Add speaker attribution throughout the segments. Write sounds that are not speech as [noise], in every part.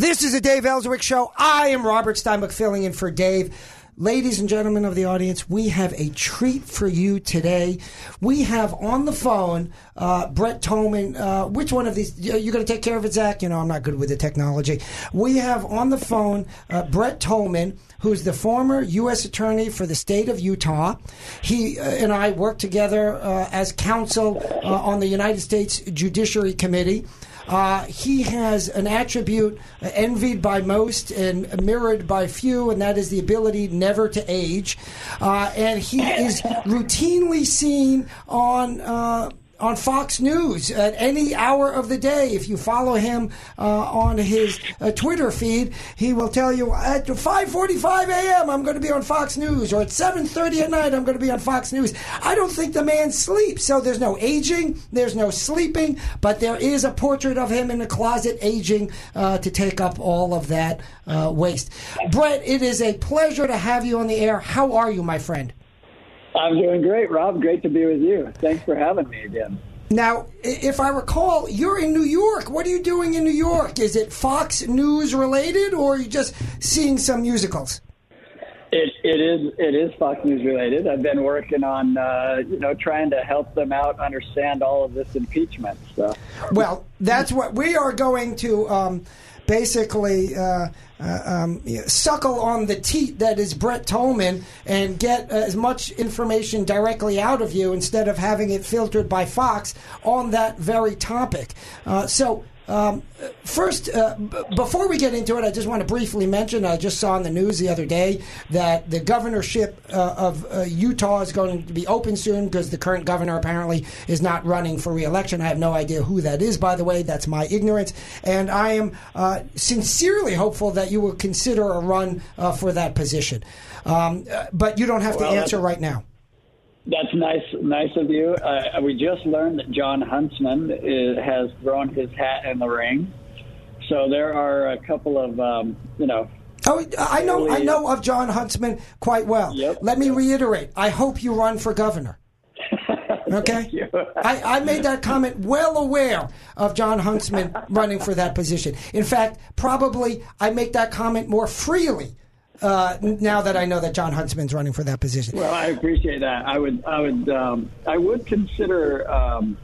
Speaker 1: This is a Dave Elswick show. I am Robert Steinbach filling in for Dave. Ladies and gentlemen of the audience, we have a treat for you today. We have on the phone uh, Brett Tolman. Uh, which one of these? You're going to take care of it, Zach? You know, I'm not good with the technology. We have on the phone uh, Brett Tolman, who's the former U.S. Attorney for the state of Utah. He uh, and I worked together uh, as counsel uh, on the United States Judiciary Committee. Uh, he has an attribute envied by most and mirrored by few, and that is the ability never to age. Uh, and he is routinely seen on uh, on Fox News at any hour of the day. If you follow him uh, on his uh, Twitter feed, he will tell you at 5:45 a.m. I'm going to be on Fox News, or at 7:30 at night I'm going to be on Fox News. I don't think the man sleeps, so there's no aging, there's no sleeping, but there is a portrait of him in the closet aging uh, to take up all of that uh, waste. Brett, it is a pleasure to have you on the air. How are you, my friend?
Speaker 2: I'm doing great, Rob. Great to be with you. Thanks for having me again.
Speaker 1: Now, if I recall, you're in New York. What are you doing in New York? Is it Fox News related, or are you just seeing some musicals?
Speaker 2: It, it is it is Fox News related. I've been working on uh, you know trying to help them out understand all of this impeachment stuff.
Speaker 1: Well, that's what we are going to um, basically uh, uh, um, suckle on the teat that is Brett Tolman and get uh, as much information directly out of you instead of having it filtered by Fox on that very topic. Uh, so um, first, uh, b- before we get into it, I just want to briefly mention I just saw in the news the other day that the governorship uh, of uh, Utah is going to be open soon because the current governor apparently is not running for reelection. I have no idea who that is, by the way. That's my ignorance. And I am uh, sincerely hopeful that you will consider a run uh, for that position. Um, uh, but you don't have
Speaker 2: Well,
Speaker 1: to answer right now.
Speaker 2: That's nice, nice of you. Uh, we just learned that Jon Huntsman is, has thrown his hat in the ring. So there are a couple of um, you know
Speaker 1: Oh, I know. I know of Jon Huntsman quite well.
Speaker 2: Yep.
Speaker 1: Let me reiterate. I hope you run for governor. [laughs] Okay. I, I made that comment well aware of Jon Huntsman running for that position. In fact, probably I make that comment more freely uh, now that I know that Jon Huntsman's running for that position.
Speaker 2: Well, I appreciate that. I would, I would, um, I would consider um,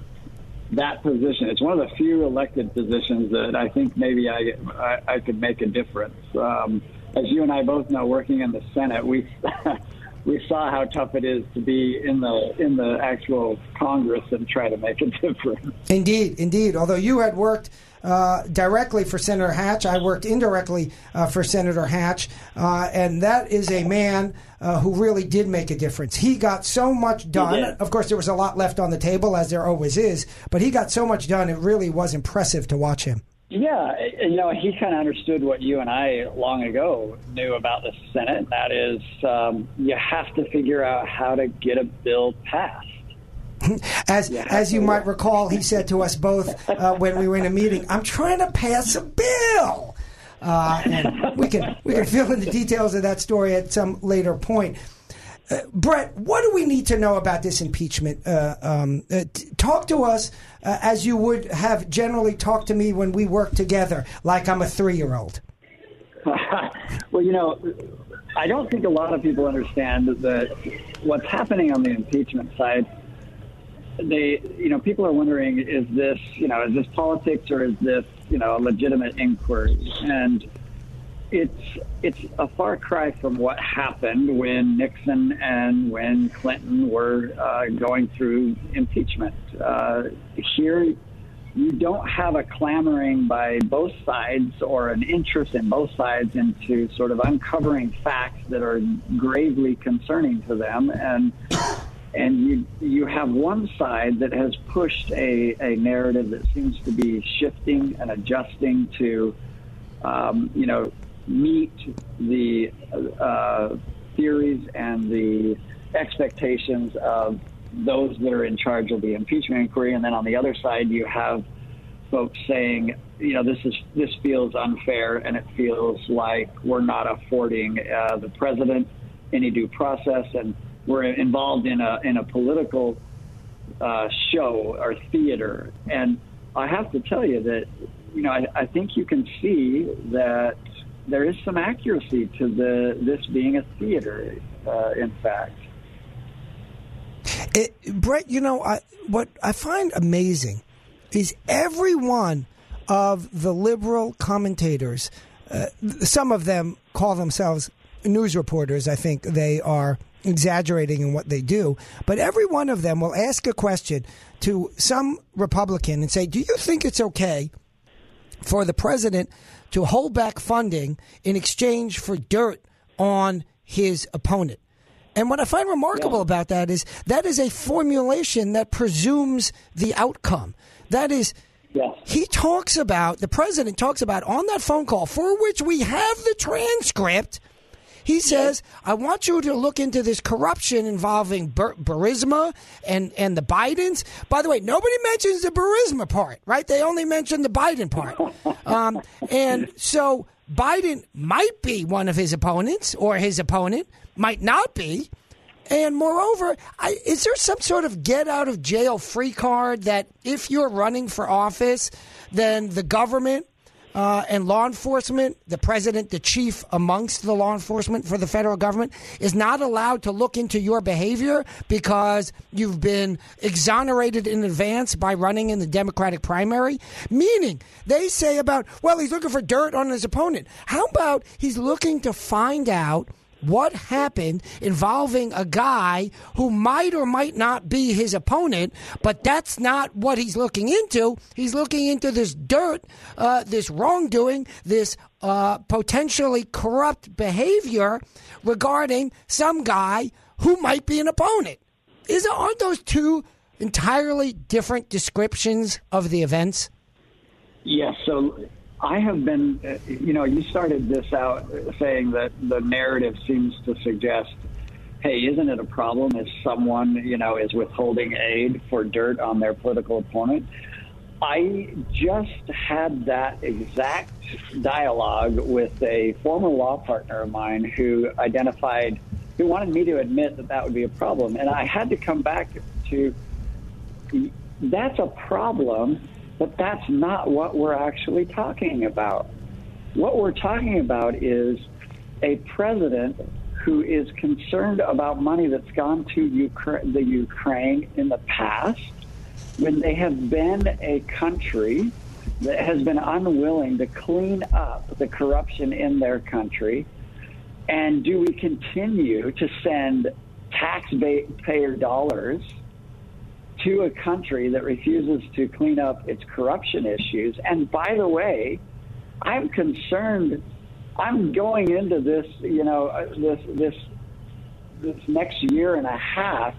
Speaker 2: that position. It's one of the few elected positions that I think maybe I, I, I could make a difference. Um, as you and I both know, working in the Senate, we [laughs] we saw how tough it is to be in the in the actual Congress and try to make a [laughs] difference.
Speaker 1: Indeed, indeed. Although you had worked uh, directly for Senator Hatch, I worked indirectly uh, for Senator Hatch, uh, and that is a man uh, who really did make a difference. He got so much done. Of course, there was a lot left on the table, as there always is, but he got so much done. It really was impressive to watch him.
Speaker 2: Yeah, you know, he kind of understood what you and I long ago knew about the Senate. and That is, um, you have to figure out how to get a bill passed. [laughs]
Speaker 1: As as you might recall, he said to us both uh, when we were in a meeting, "I'm trying to pass a bill." Uh, and we can we can fill in the details of that story at some later point. Uh, Brett, what do we need to know about this impeachment? Uh, um, uh, t- talk to us uh, as you would have generally talked to me when we worked together, like I'm a three year old. [laughs]
Speaker 2: well, you know, I don't think a lot of people understand that what's happening on the impeachment side. They, you know, people are wondering: is this, you know, is this politics or is this, you know, a legitimate inquiry? And it's it's a far cry from what happened when Nixon and when Clinton were uh, going through impeachment. Uh, here, you don't have a clamoring by both sides or an interest in both sides into sort of uncovering facts that are gravely concerning to them and and you you have one side that has pushed a, a narrative that seems to be shifting and adjusting to um, you know meet the uh, theories and the expectations of those that are in charge of the impeachment inquiry, and then on the other side you have folks saying, you know, this is this feels unfair, and it feels like we're not affording uh, the president any due process, and we're involved in a in a political uh, show or theater. And I have to tell you that you know, I, I think you can see that there is some accuracy to the this being a theater. Uh, in fact,
Speaker 1: it, Brett, you know, I, what I find amazing is every one of the liberal commentators. Uh, some of them call themselves news reporters. I think they are exaggerating in what they do. But every one of them will ask a question to some Republican and say, Do you think it's okay for the president to hold back funding in exchange for dirt on his opponent? And what I find remarkable yeah. about that is that is a formulation that presumes the outcome. That is, yes. he talks about, the president talks about on that phone call, for which we have the transcript he says, I want you to look into this corruption involving Bur- Burisma and, and the Bidens. By the way, nobody mentions the Burisma part, right? They only mention the Biden part. [laughs] Um, and so Biden might be one of his opponents or his opponent, might not be. And moreover, I, is there some sort of get out of jail free card that if you're running for office, then the government uh, and law enforcement, the president, the chief amongst the law enforcement for the federal government, is not allowed to look into your behavior because you've been exonerated in advance by running in the Democratic primary. Meaning, they say about, well, he's looking for dirt on his opponent. How about he's looking to find out? What happened involving a guy who might or might not be his opponent, but that's not what he's looking into. He's looking into this dirt, uh, this wrongdoing, this uh, potentially corrupt behavior regarding some guy who might be an opponent. Is aren't those two entirely different descriptions of the events?
Speaker 2: Yes. So I have been, you know, you started this out saying that the narrative seems to suggest, hey, isn't it a problem if someone, you know, is withholding aid for dirt on their political opponent? I just had that exact dialogue with a former law partner of mine who identified, who wanted me to admit that that would be a problem. And I had to come back to that's a problem but that's not what we're actually talking about. What we're talking about is a president who is concerned about money that's gone to Ukraine, the Ukraine in the past when they have been a country that has been unwilling to clean up the corruption in their country. And do we continue to send taxpayer dollars to a country that refuses to clean up its corruption issues. And by the way, I'm concerned. I'm going into this, you know, uh, this this this next year and a half.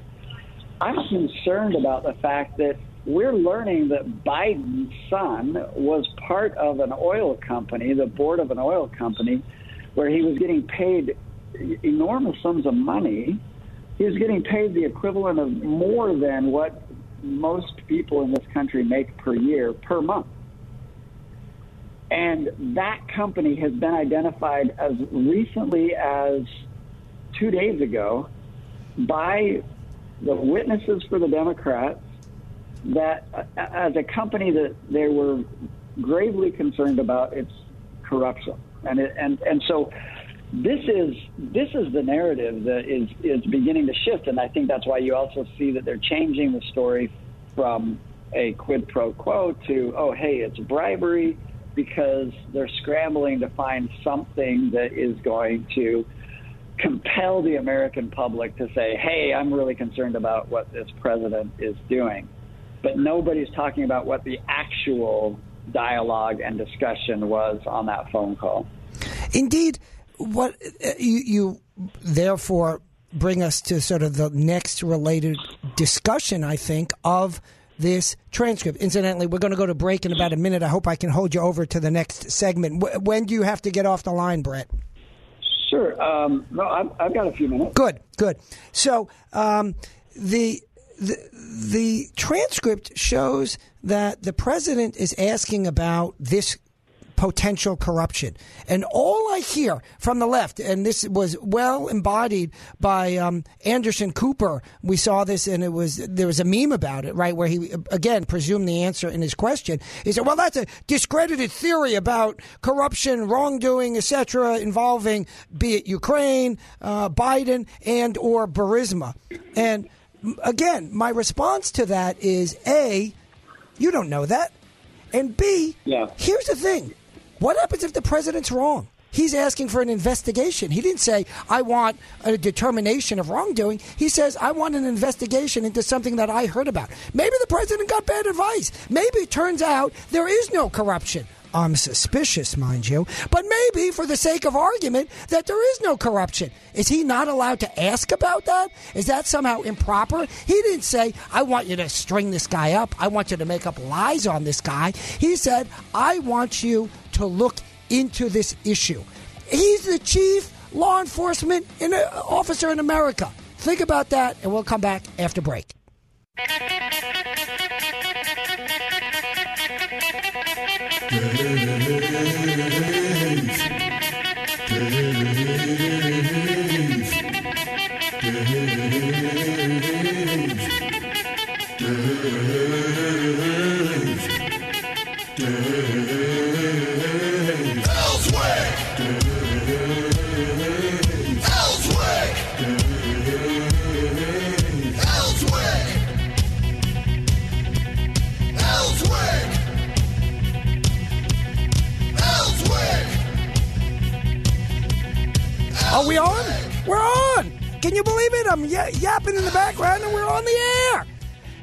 Speaker 2: I'm concerned about the fact that we're learning that Biden's son was part of an oil company, the board of an oil company, where he was getting paid enormous sums of money. He was getting paid the equivalent of more than what most people in this country make per year per month. And that company has been identified as recently as two days ago by the witnesses for the Democrats that uh, as a company that they were gravely concerned about its corruption. And, it, and, and so this is this is the narrative that is is beginning to shift, and I think that's why you also see that they're changing the story from a quid pro quo to oh hey it's bribery because they're scrambling to find something that is going to compel the American public to say hey I'm really concerned about what this president is doing, but nobody's talking about what the actual dialogue and discussion was on that phone call.
Speaker 1: Indeed what uh, you, you therefore bring us to sort of the next related discussion, I think, of this transcript. Incidentally, we're going to go to break in about a minute. I hope I can hold you over to the next segment. When do you have to get off the line, Brett?
Speaker 2: Sure. Um, no, I've, I've, got a few minutes.
Speaker 1: Good, good. So um, the, the the transcript shows that the president is asking about this potential corruption. And all I hear from the left, and this was well embodied by um, Anderson Cooper. We saw this, and it was there was a meme about it, right, where he again presumed the answer in his question. He said, "Well, that's a discredited theory about corruption, wrongdoing, etc., involving be it Ukraine, uh, Biden, and or Burisma." And again, my response to that is a, you don't know that, and b,
Speaker 2: Yeah.
Speaker 1: here's the thing: what happens if the president's wrong? He's asking for an investigation. He didn't say, I want a determination of wrongdoing. He says, I want an investigation into something that I heard about. Maybe the president got bad advice. Maybe it turns out there is no corruption. I'm suspicious, mind you, but maybe for the sake of argument that there is no corruption. Is he not allowed to ask about that? Is that somehow improper? He didn't say, I want you to string this guy up. I want you to make up lies on this guy. He said, I want you to look into this issue. He's the chief law enforcement in, uh, officer in America. Think about that, and we'll come back after break. [laughs] we're on the air.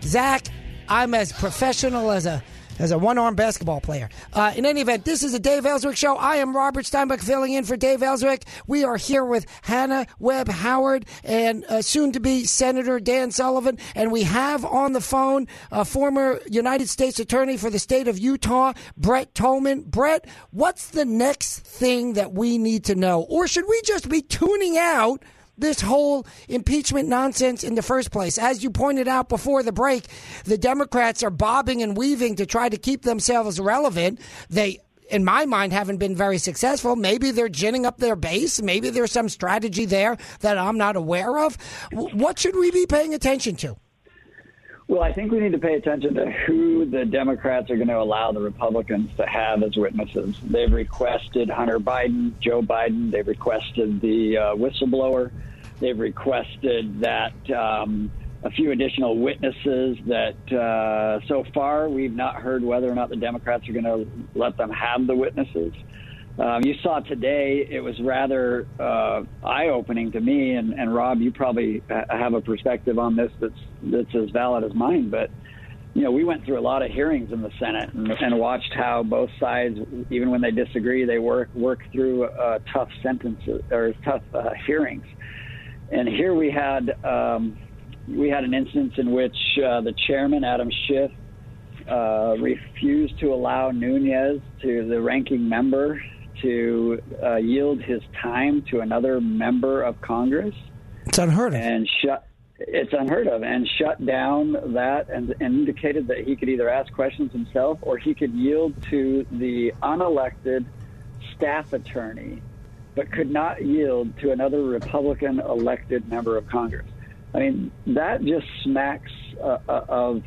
Speaker 1: Zach, I'm as professional as a as a one armed basketball player. Uh, in any event, this is the Dave Elswick Show. I am Robert Steinbach filling in for Dave Elswick. We are here with Hannah Webb Howard and uh, soon to be Senator Dan Sullivan. And we have on the phone a former United States Attorney for the state of Utah, Brett Tolman. Brett, what's the next thing that we need to know? Or should we just be tuning out? This whole impeachment nonsense in the first place. As you pointed out before the break, the Democrats are bobbing and weaving to try to keep themselves relevant. They in my mind, haven't been very successful. Maybe they're ginning up their base. Maybe there's some strategy there that I'm not aware of. What should we be paying attention to?
Speaker 2: Well, I think we need to pay attention to who the Democrats are going to allow the Republicans to have as witnesses. They've requested Hunter Biden, Joe Biden. They've requested the uh, whistleblower. They've requested that um, a few additional witnesses that uh, so far we've not heard whether or not the Democrats are going to let them have the witnesses. Um, you saw today, it was rather uh, eye opening to me, and, and Rob, you probably ha- have a perspective on this that's, that's as valid as mine. But, you know, we went through a lot of hearings in the Senate and, and watched how both sides, even when they disagree, they work, work through uh, tough sentences or tough uh, hearings. And here we had um, we had an instance in which uh, the chairman, Adam Schiff, uh, refused to allow Nunes, to the ranking member, to uh, yield his time to another member of Congress
Speaker 1: It's unheard of.
Speaker 2: and shut. It's unheard of, and shut down that, and, and indicated that he could either ask questions himself or he could yield to the unelected staff attorney, but could not yield to another Republican elected member of Congress. I mean, that just smacks uh, uh, of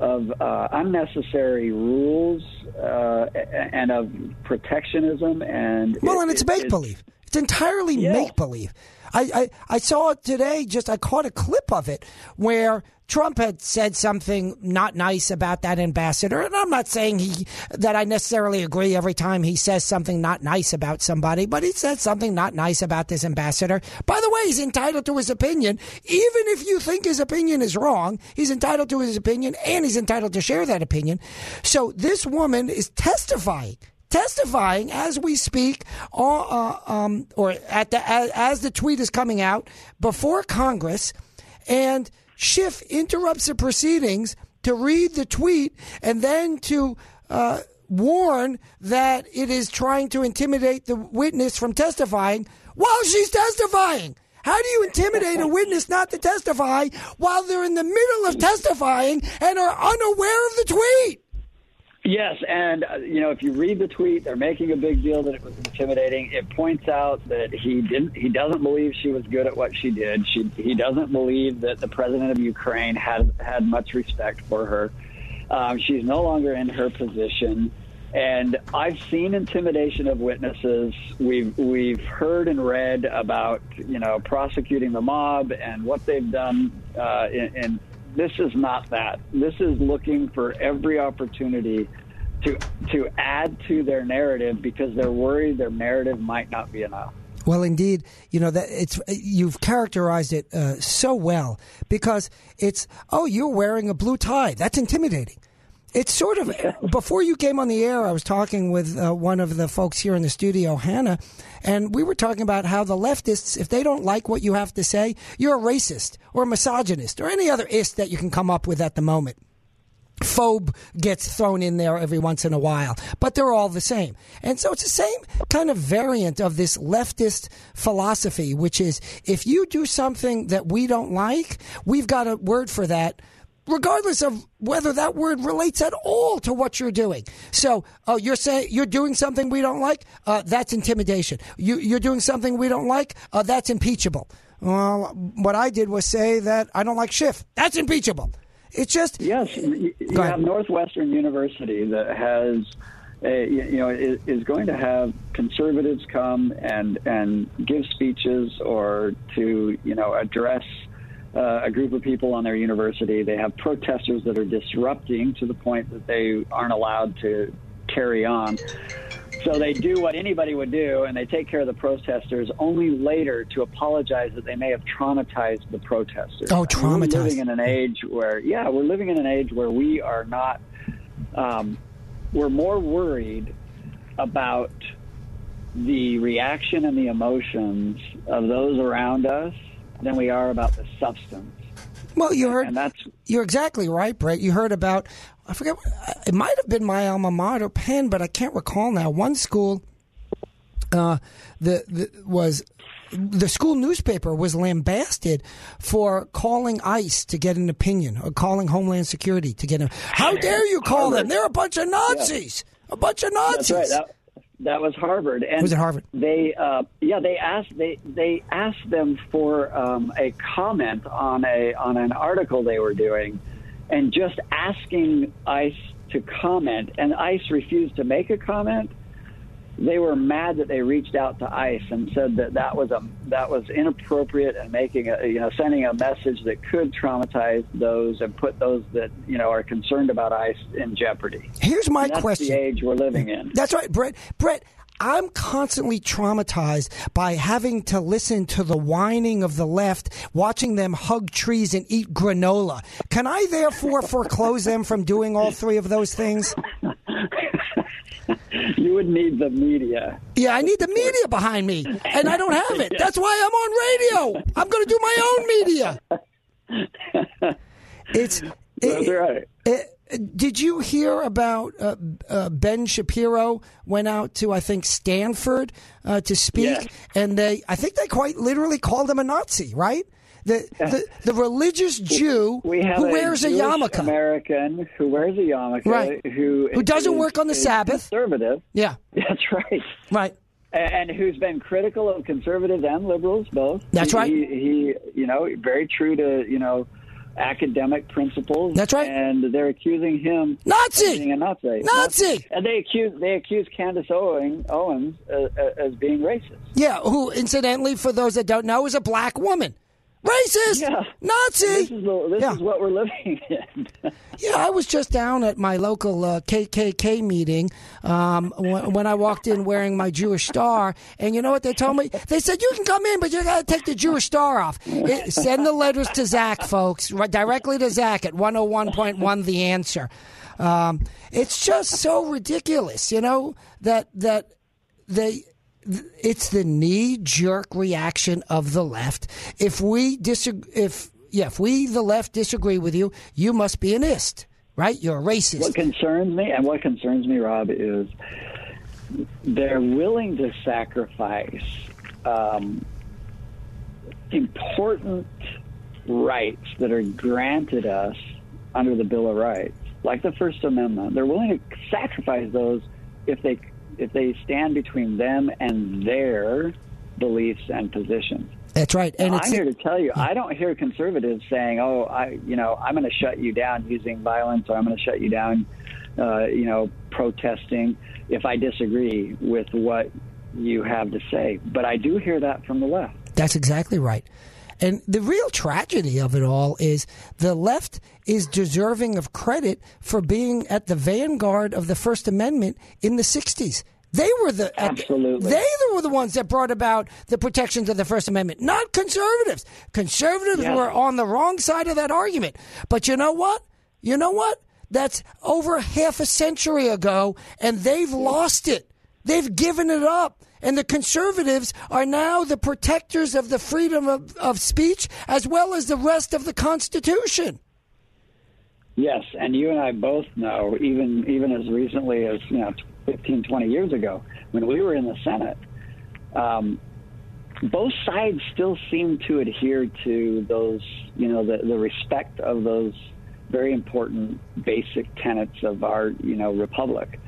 Speaker 2: of uh, unnecessary rules uh, and of protectionism and
Speaker 1: Well,
Speaker 2: it-
Speaker 1: and it's
Speaker 2: it-
Speaker 1: make believe. It's entirely
Speaker 2: Yeah.
Speaker 1: make believe. I, I, I saw it today, just I caught a clip of it where Trump had said something not nice about that ambassador. And I'm not saying he that I necessarily agree every time he says something not nice about somebody, but he said something not nice about this ambassador. By the way, he's entitled to his opinion. Even if you think his opinion is wrong, he's entitled to his opinion and he's entitled to share that opinion. So this woman is testifying testifying as we speak, uh, uh, um, or at the as, as the tweet is coming out before Congress, and Schiff interrupts the proceedings to read the tweet and then to. Uh, warn that it is trying to intimidate the witness from testifying while she's testifying. How do you intimidate a witness not to testify while they're in the middle of testifying and are unaware of the tweet?
Speaker 2: Yes, and uh, you know, if you read the tweet, they're making a big deal that it was intimidating. It points out that he didn't, he doesn't believe she was good at what she did. She, he doesn't believe that the president of Ukraine had had much respect for her. Um, she's no longer in her position, and I've seen intimidation of witnesses. We've we've heard and read about you know prosecuting the mob and what they've done uh, in, in this is not that. This is looking for every opportunity to to add to their narrative because they're worried their narrative might not be enough.
Speaker 1: Well, indeed, you know that it's you've characterized it uh, so well because it's oh you're wearing a blue tie that's intimidating. It's sort of before you came on the air. I was talking with uh, one of the folks here in the studio, Hannah, and we were talking about how the leftists, if they don't like what you have to say, you're a racist or a misogynist or any other ist that you can come up with at the moment. Phobe gets thrown in there every once in a while, but they're all the same. And so it's the same kind of variant of this leftist philosophy, which is if you do something that we don't like, we've got a word for that regardless of whether that word relates at all to what you're doing. So, oh, you're saying you're doing something we don't like? Uh, that's intimidation. You, you're doing something we don't like? Uh, that's impeachable. Well, what I did was say that I don't like Schiff. That's impeachable. It's just
Speaker 2: yes. You, you have Northwestern University that has. A, you know, is, is going to have conservatives come and and give speeches or to you know address uh, a group of people on their university. They have protesters that are disrupting to the point that they aren't allowed to carry on. So they do what anybody would do, and they take care of the protesters only later to apologize that they may have traumatized the protesters.
Speaker 1: Oh,
Speaker 2: We're
Speaker 1: traumatized.
Speaker 2: living in an age where, yeah, we're living in an age where we are not. Um, we're more worried about the reaction and the emotions of those around us than we are about the substance.
Speaker 1: well, you heard
Speaker 2: And that's
Speaker 1: You're exactly right, Brett. You heard about, I forget, it might have been my alma mater, Penn, but I can't recall now. One school uh, the, the was the school newspaper was lambasted for calling ICE to get an opinion or calling Homeland Security to get a. How dare you call them? They're a bunch of Nazis. A bunch of Nazis.
Speaker 2: That's right. That, that was Harvard. And
Speaker 1: Was it Harvard?
Speaker 2: They, uh, yeah, they asked they they asked them for um, a comment on a on an article they were doing, and just asking ICE to comment, and ICE refused to make a comment. They were mad that they reached out to ICE and said that that was a that was inappropriate and making a you know sending a message that could traumatize those and put those that you know are concerned about ICE in jeopardy.
Speaker 1: Here's my question.
Speaker 2: the age we're living in.
Speaker 1: That's right, Brett. Brett, I'm constantly traumatized by having to listen to the whining of the left, watching them hug trees and eat granola. Can I therefore foreclose them from doing all three of those things? [laughs] [laughs]
Speaker 2: You would need the media.
Speaker 1: Yeah, I need the media behind me, and I don't have it. [laughs] That's why I'm on radio. I'm going to do my own media. It's. [laughs]
Speaker 2: That's right.
Speaker 1: it- did you hear about uh, uh, Ben Shapiro went out to I think Stanford uh, to speak,
Speaker 2: Yes.
Speaker 1: and they I think they quite literally called him a Nazi, right? The the, the religious Jew who
Speaker 2: a
Speaker 1: wears a yarmulke.
Speaker 2: American who wears a yarmulke,
Speaker 1: Right.
Speaker 2: who
Speaker 1: Who doesn't work on the Sabbath.
Speaker 2: conservative.
Speaker 1: yeah, [laughs]
Speaker 2: That's right.
Speaker 1: right.
Speaker 2: And who's been critical of conservatives and liberals both.
Speaker 1: That's
Speaker 2: He-
Speaker 1: right.
Speaker 2: He, he, you know, very true to you know academic principles.
Speaker 1: That's right.
Speaker 2: And they're accusing him
Speaker 1: Nazi!
Speaker 2: of being a Nazi.
Speaker 1: Nazi!
Speaker 2: And they accuse they accuse Candace Owens, Owens uh, uh, as being racist.
Speaker 1: Yeah, who incidentally, for those that don't know, is a black woman. Racist,
Speaker 2: Yeah.
Speaker 1: Nazi.
Speaker 2: This is the, this
Speaker 1: Yeah.
Speaker 2: is what we're living in. [laughs]
Speaker 1: Yeah, I was just down at my local uh, KKK meeting um, when, when I walked in wearing my Jewish star, and you know what they told me? They said you can come in, but you got to take the Jewish star off. It, send the letters to Zach, folks, right, directly to Zach at one hundred one point one. The answer. Um, it's just so ridiculous, you know that that they it's the knee jerk reaction of the left. If we disagree, if yeah, if we the left disagree with you, you must be an ist, right? You're a racist.
Speaker 2: What concerns me, and what concerns me, Rob, is they're willing to sacrifice um, important rights that are granted us under the Bill of Rights like the First Amendment. They're willing to sacrifice those if they if they stand between them and their beliefs and positions.
Speaker 1: That's right. And
Speaker 2: I'm here to tell you, I don't hear conservatives saying, "Oh, I, you know, I'm going to shut you down using violence, or I'm going to shut you down, uh, you know, protesting if I disagree with what you have to say." But I do hear that from the left.
Speaker 1: That's exactly right. And the real tragedy of it all is the left is deserving of credit for being at the vanguard of the First Amendment in the 60s. They were the uh,
Speaker 2: Absolutely.
Speaker 1: They were the ones that brought about the protections of the First Amendment, not conservatives. Conservatives
Speaker 2: Yeah.
Speaker 1: were on the wrong side of that argument. But you know what? You know what? That's over half a century ago, and they've lost it. They've given it up. And the conservatives are now the protectors of the freedom of, of speech as well as the rest of the Constitution.
Speaker 2: Yes, and you and I both know, even even as recently as you know, 15, 20 years ago, when we were in the Senate, um, both sides still seem to adhere to those, you know, the, the respect of those very important basic tenets of our, you know, republic.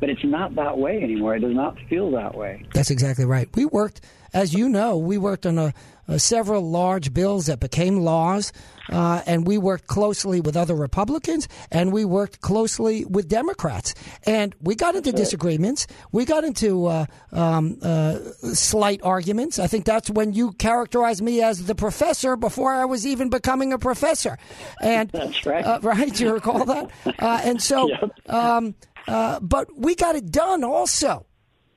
Speaker 2: But it's not that way anymore. It does not feel that way.
Speaker 1: That's exactly right. We worked, as you know, we worked on a, a several large bills that became laws, uh, and we worked closely with other Republicans, and we worked closely with Democrats, and we got into disagreements. We got into uh, um, uh, slight arguments. I think that's when you characterized me as the professor before I was even becoming a professor, and [laughs]
Speaker 2: That's right.
Speaker 1: uh, right? You recall that? [laughs] Uh, and so,
Speaker 2: Yep.
Speaker 1: um, uh, but we got it done also.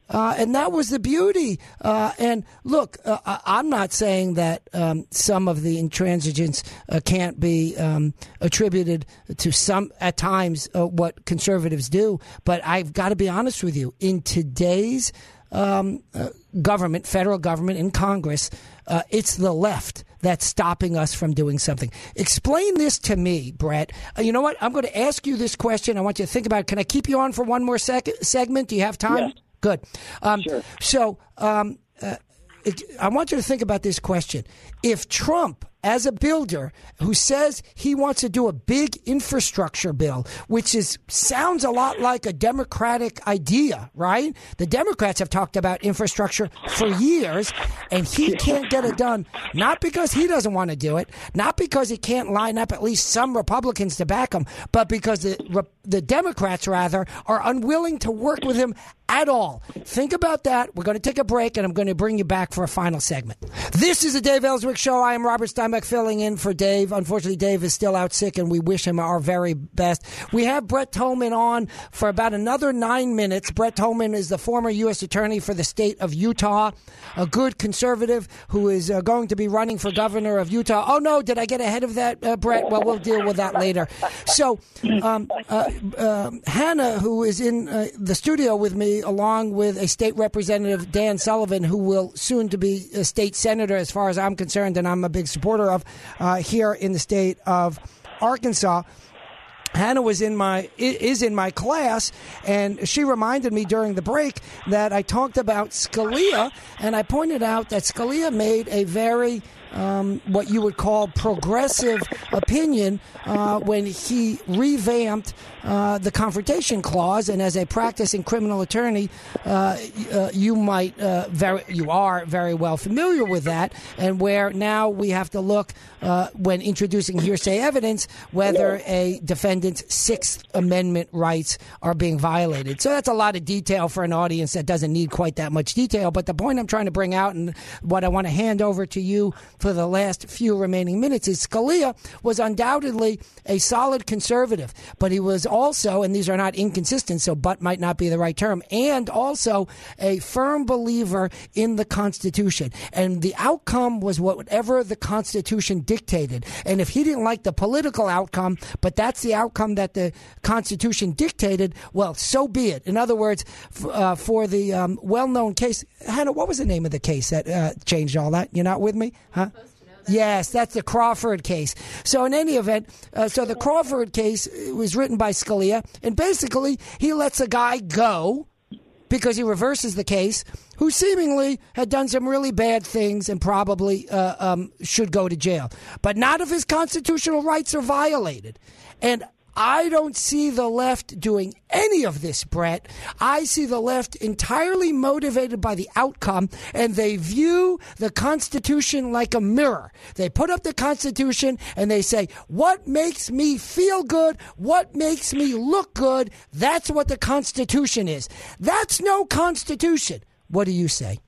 Speaker 1: Uh, and that was the beauty. Uh, and look, uh, I'm not saying that um, some of the intransigence uh, can't be um, attributed to some, at times, uh, what conservatives do. But I've got to be honest with you. In today's um, government, federal government, in Congress, uh, it's the left that's stopping us from doing something. Explain this to me, Brett. Uh, you know what? I'm going to ask you this question. I want you to think about it. Can I keep you on for one more sec- segment? Do you have time?
Speaker 2: Yes.
Speaker 1: Good. Um,
Speaker 2: Sure.
Speaker 1: So um, uh, I want you to think about this question. If Trump, as a builder who says he wants to do a big infrastructure bill, which is sounds a lot like a democratic idea, right? The Democrats have talked about infrastructure for years, and he can't get it done, not because he doesn't want to do it, not because he can't line up at least some Republicans to back him, but because the the Democrats rather are unwilling to work with him at all. Think about that. We're going to take a break, and I'm going to bring you back for a final segment. This is the Dave Elswick Show. I am Robert Steinbach filling in for Dave. Unfortunately, Dave is still out sick, and we wish him our very best. We have Brett Tolman on for about another nine minutes. Brett Tolman is the former U.S. Attorney for the state of Utah, a good conservative who is uh, going to be running for governor of Utah. Oh, no, did I get ahead of that, uh, Brett? Well, we'll deal with that later. So, um, uh, uh, Hannah, who is in uh, the studio with me, along with a state representative, Dan Sullivan, who will soon to be a state senator, as far as I'm concerned, and I'm a big supporter of uh, here in the state of Arkansas. Hannah was in my is in my class, and she reminded me during the break that I talked about Scalia, and I pointed out that Scalia made a very um, what you would call progressive opinion uh, when he revamped uh, the confrontation clause. And as a practicing criminal attorney, uh, uh, you might uh, very you are very well familiar with that, and where now we have to look uh, when introducing hearsay evidence whether a defendant's Sixth Amendment rights are being violated. So that's a lot of detail for an audience that doesn't need quite that much detail. But the point I'm trying to bring out and what I want to hand over to you for the last few remaining minutes is Scalia was undoubtedly a solid conservative, but he was also, and these are not inconsistent, so but might not be the right term, and also a firm believer in the Constitution. And the outcome was whatever the Constitution dictated. And if he didn't like the political outcome, but that's the outcome that the Constitution dictated, well, so be it. In other words, uh, for the um, well known case, Hannah, what was the name of the case that uh, changed all that? You're not with me? Huh? Yes, that's the Crawford case. So, in any event, uh, so the Crawford case was written by Scalia, and basically he lets a guy go because he reverses the case who seemingly had done some really bad things and probably uh, um, should go to jail. But not if his constitutional rights are violated. And I don't see the left doing any of this, Brett. I see the left entirely motivated by the outcome, and they view the Constitution like a mirror. They put up the Constitution and they say, What makes me feel good? What makes me look good? That's what the Constitution is. That's no Constitution. What do you say?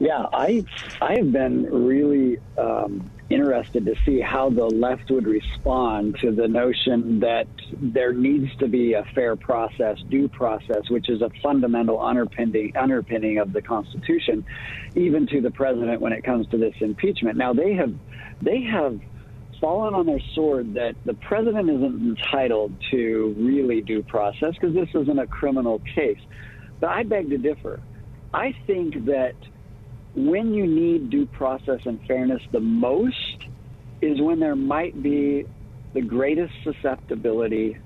Speaker 2: Yeah, I I have been really um, interested to see how the left would respond to the notion that there needs to be a fair process, due process, which is a fundamental underpinning underpinning of the Constitution, even to the president when it comes to this impeachment. Now they have they have fallen on their sword that the president isn't entitled to really due process because this isn't a criminal case. But I beg to differ. I think that when you need due process and fairness the most is when there might be the greatest susceptibility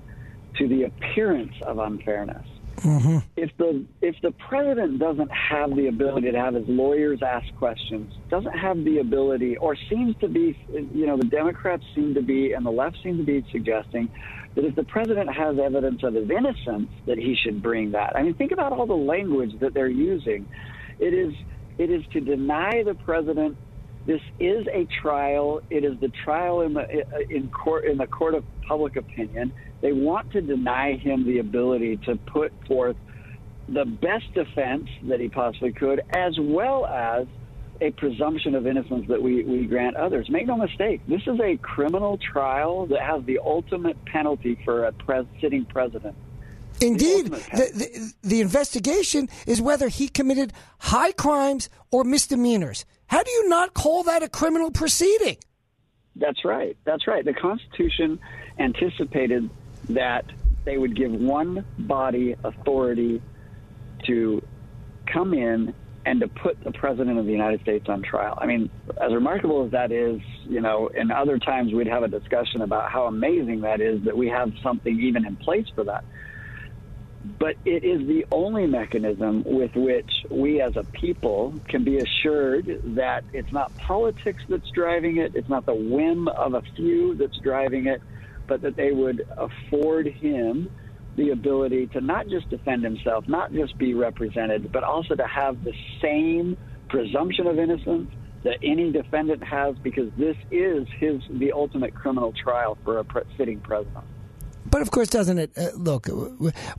Speaker 2: to the appearance of unfairness. Mm-hmm. If the if the president doesn't have the ability to have his lawyers ask questions, doesn't have the ability, or seems to be, you know, the Democrats seem to be and the left seem to be suggesting that if the president has evidence of his innocence, that he should bring that. I mean, think about all the language that they're using. It is it is to deny the president. This is a trial. It is the trial in the in court in the court of public opinion. They want to deny him the ability to put forth the best defense that he possibly could, as well as a presumption of innocence that we, we grant others. Make no mistake, this is a criminal trial that has the ultimate penalty for a pres- sitting president.
Speaker 1: Indeed, the, the, the investigation is whether he committed high crimes or misdemeanors. How do you not call that a criminal proceeding?
Speaker 2: That's right. That's right. The Constitution anticipated that they would give one body authority to come in and to put the president of the United States on trial. I mean, as remarkable as that is, you know, in other times we'd have a discussion about how amazing that is that we have something even in place for that but it is the only mechanism with which we as a people can be assured that it's not politics that's driving it, it's not the whim of a few that's driving it, but that they would afford him the ability to not just defend himself, not just be represented, but also to have the same presumption of innocence that any defendant has because this is his the ultimate criminal trial for a sitting president.
Speaker 1: But of course, doesn't it uh, look?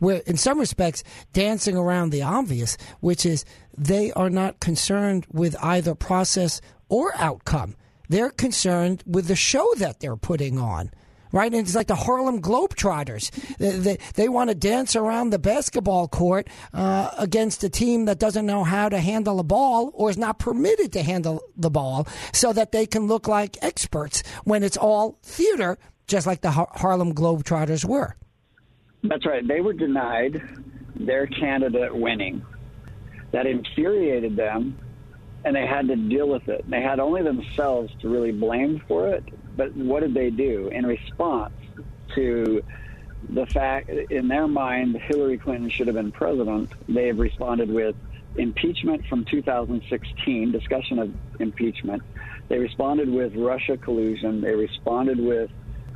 Speaker 1: We're in some respects dancing around the obvious, which is they are not concerned with either process or outcome. They're concerned with the show that they're putting on right? And it's like the Harlem Globetrotters. They, they, they want to dance around the basketball court uh, against a team that doesn't know how to handle a ball or is not permitted to handle the ball so that they can look like experts when it's all theater just like the Harlem Globetrotters were.
Speaker 2: That's right. They were denied their candidate winning. That infuriated them, and they had to deal with it. They had only themselves to really blame for it. But what did they do in response to the fact, in their mind, Hillary Clinton should have been president? They have responded with impeachment from 2016, discussion of impeachment. They responded with Russia collusion. They responded with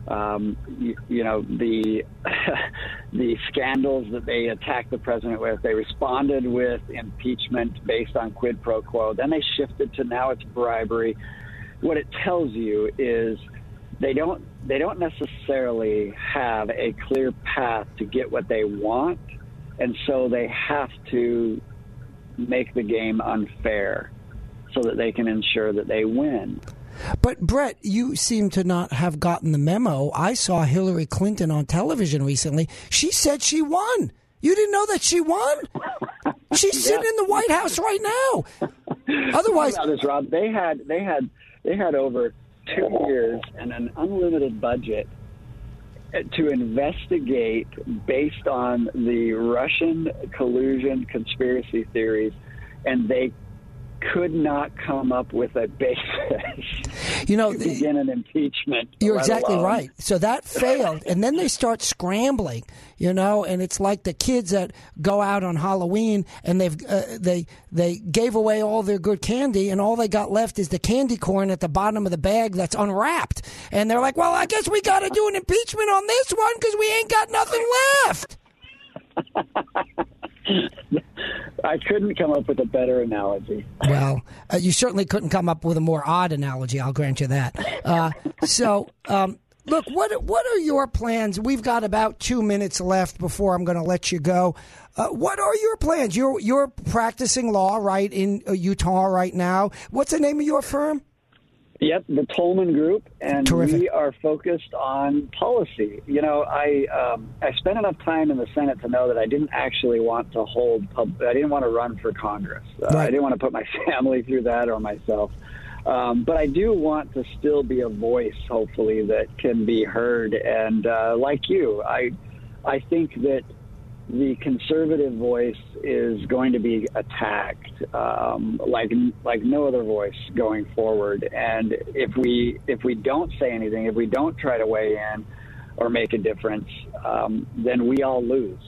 Speaker 2: um, you, you, know the [laughs] the scandals that they attacked the president with. They responded with impeachment based on quid pro quo. Then they shifted to now it's bribery. What it tells you is they don't they don't necessarily have a clear path to get what they want, and so they have to make the game unfair so that they can ensure that they win.
Speaker 1: But Brett, you seem to not have gotten the memo. I saw Hillary Clinton on television recently. She said she won. You didn't know that she won? She's [laughs] yeah. sitting in the White House right now. Otherwise,
Speaker 2: about this, Rob. They had they had they had over two years and an unlimited budget to investigate based on the Russian collusion conspiracy theories, and they could not come up with a basis [laughs]
Speaker 1: You know,
Speaker 2: to begin an impeachment.
Speaker 1: You're exactly
Speaker 2: alone-
Speaker 1: right. So that failed, and then they start scrambling, you know, and it's like the kids that go out on Halloween and they've uh, they they gave away all their good candy, and all they got left is the candy corn at the bottom of the bag that's unwrapped, and they're like, "Well, I guess we got to do an impeachment on this one because we ain't got nothing left." [laughs]
Speaker 2: I couldn't come up with a better analogy.
Speaker 1: Well, uh, you certainly couldn't come up with a more odd analogy. I'll grant you that. Uh, so, um, look, what what are your plans? We've got about two minutes left before I'm going to let you go. Uh, what are your plans? You're you're practicing law right in uh, Utah right now. What's the name of your firm?
Speaker 2: Yep, the Tolman Group, and
Speaker 1: Terrific.
Speaker 2: we are focused on policy. You know, I um, I spent enough time in the Senate to know that I didn't actually want to hold. Pub- I didn't want to run for Congress. Uh,
Speaker 1: Right.
Speaker 2: I didn't want to put my [laughs] family through that or myself. Um, but I do want to still be a voice, hopefully, that can be heard. And uh, like you, I I think that the conservative voice is going to be attacked um, like like no other voice going forward. And if we if we don't say anything, if we don't try to weigh in or make a difference, um, then we all lose.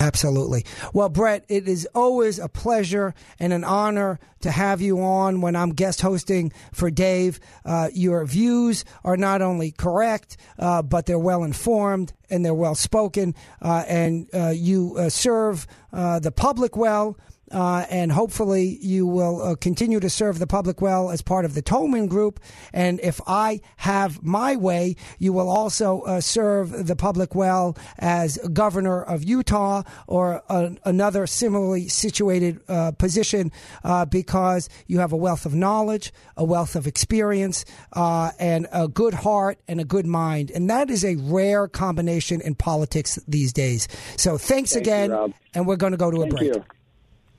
Speaker 1: Absolutely. Well, Brett, it is always a pleasure and an honor to have you on when I'm guest hosting for Dave. Uh, your views are not only correct, uh, but they're well informed and they're well spoken, uh, and uh, you uh, serve uh, the public well. Uh, and hopefully you will uh, continue to serve the public well as part of the Tolman Group. And if I have my way, you will also uh, serve the public well as governor of Utah or another similarly situated uh, position uh, because you have a wealth of knowledge, a wealth of experience, uh, and a good heart and a good mind. And that is a rare combination in politics these days. So thanks
Speaker 2: Thank
Speaker 1: again.
Speaker 2: Rob.
Speaker 1: and we're going to go to a break.
Speaker 2: you.